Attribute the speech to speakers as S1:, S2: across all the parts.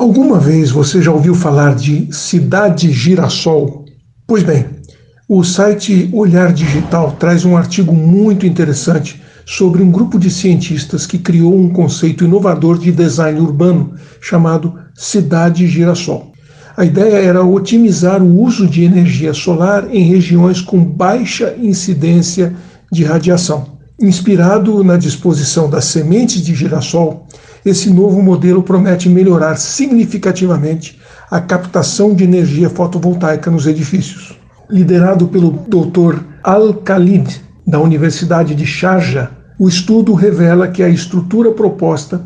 S1: Alguma vez você já ouviu falar de cidade girassol? Pois bem, o site Olhar Digital traz um artigo muito interessante sobre um grupo de cientistas que criou um conceito inovador de design urbano chamado cidade girassol. A ideia era otimizar o uso de energia solar em regiões com baixa incidência de radiação. Inspirado na disposição das sementes de girassol, esse novo modelo promete melhorar significativamente a captação de energia fotovoltaica nos edifícios. Liderado pelo Dr. Al-Khalid, da Universidade de Sharjah, o estudo revela que a estrutura proposta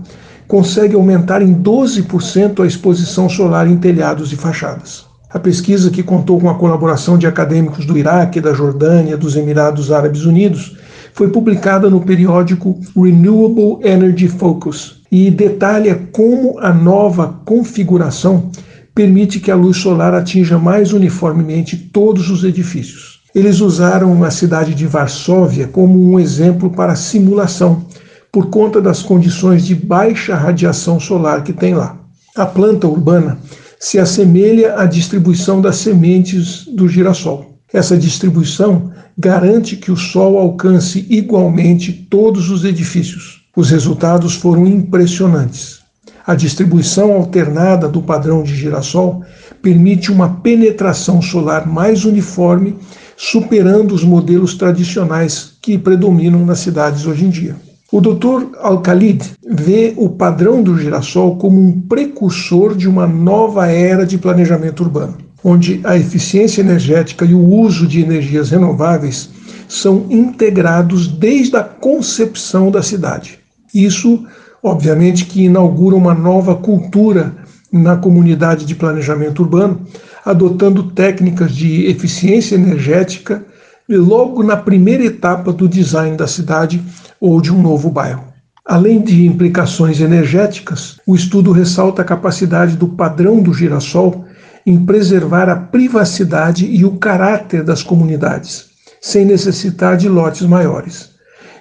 S1: consegue aumentar em 12% a exposição solar em telhados e fachadas. A pesquisa, que contou com a colaboração de acadêmicos do Iraque, da Jordânia, dos Emirados Árabes Unidos, foi publicada no periódico Renewable Energy Focus e detalha como a nova configuração permite que a luz solar atinja mais uniformemente todos os edifícios. Eles usaram a cidade de Varsóvia como um exemplo para simulação, por conta das condições de baixa radiação solar que tem lá. A planta urbana se assemelha à distribuição das sementes do girassol. Essa distribuição garante que o sol alcance igualmente todos os edifícios. Os resultados foram impressionantes. A distribuição alternada do padrão de girassol permite uma penetração solar mais uniforme, superando os modelos tradicionais que predominam nas cidades hoje em dia. O Dr. Al-Khalid vê o padrão do girassol como um precursor de uma nova era de planejamento urbano, onde a eficiência energética e o uso de energias renováveis são integrados desde a concepção da cidade. Isso, obviamente, que inaugura uma nova cultura na comunidade de planejamento urbano, adotando técnicas de eficiência energética logo na primeira etapa do design da cidade ou de um novo bairro. Além de implicações energéticas, o estudo ressalta a capacidade do padrão do girassol em preservar a privacidade e o caráter das comunidades, sem necessitar de lotes maiores.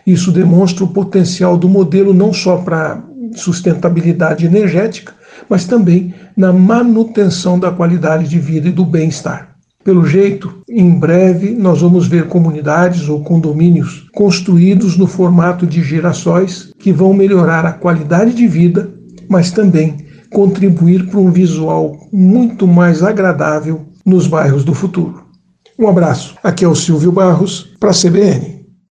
S1: Isso demonstra o potencial do modelo não só para sustentabilidade energética, mas também na manutenção da qualidade de vida e do bem-estar. Pelo jeito, em breve nós vamos ver comunidades ou condomínios construídos no formato de girassóis que vão melhorar a qualidade de vida, mas também contribuir para um visual muito mais agradável nos bairros do futuro. Um abraço. Aqui é o Silvio Barros para a CBN.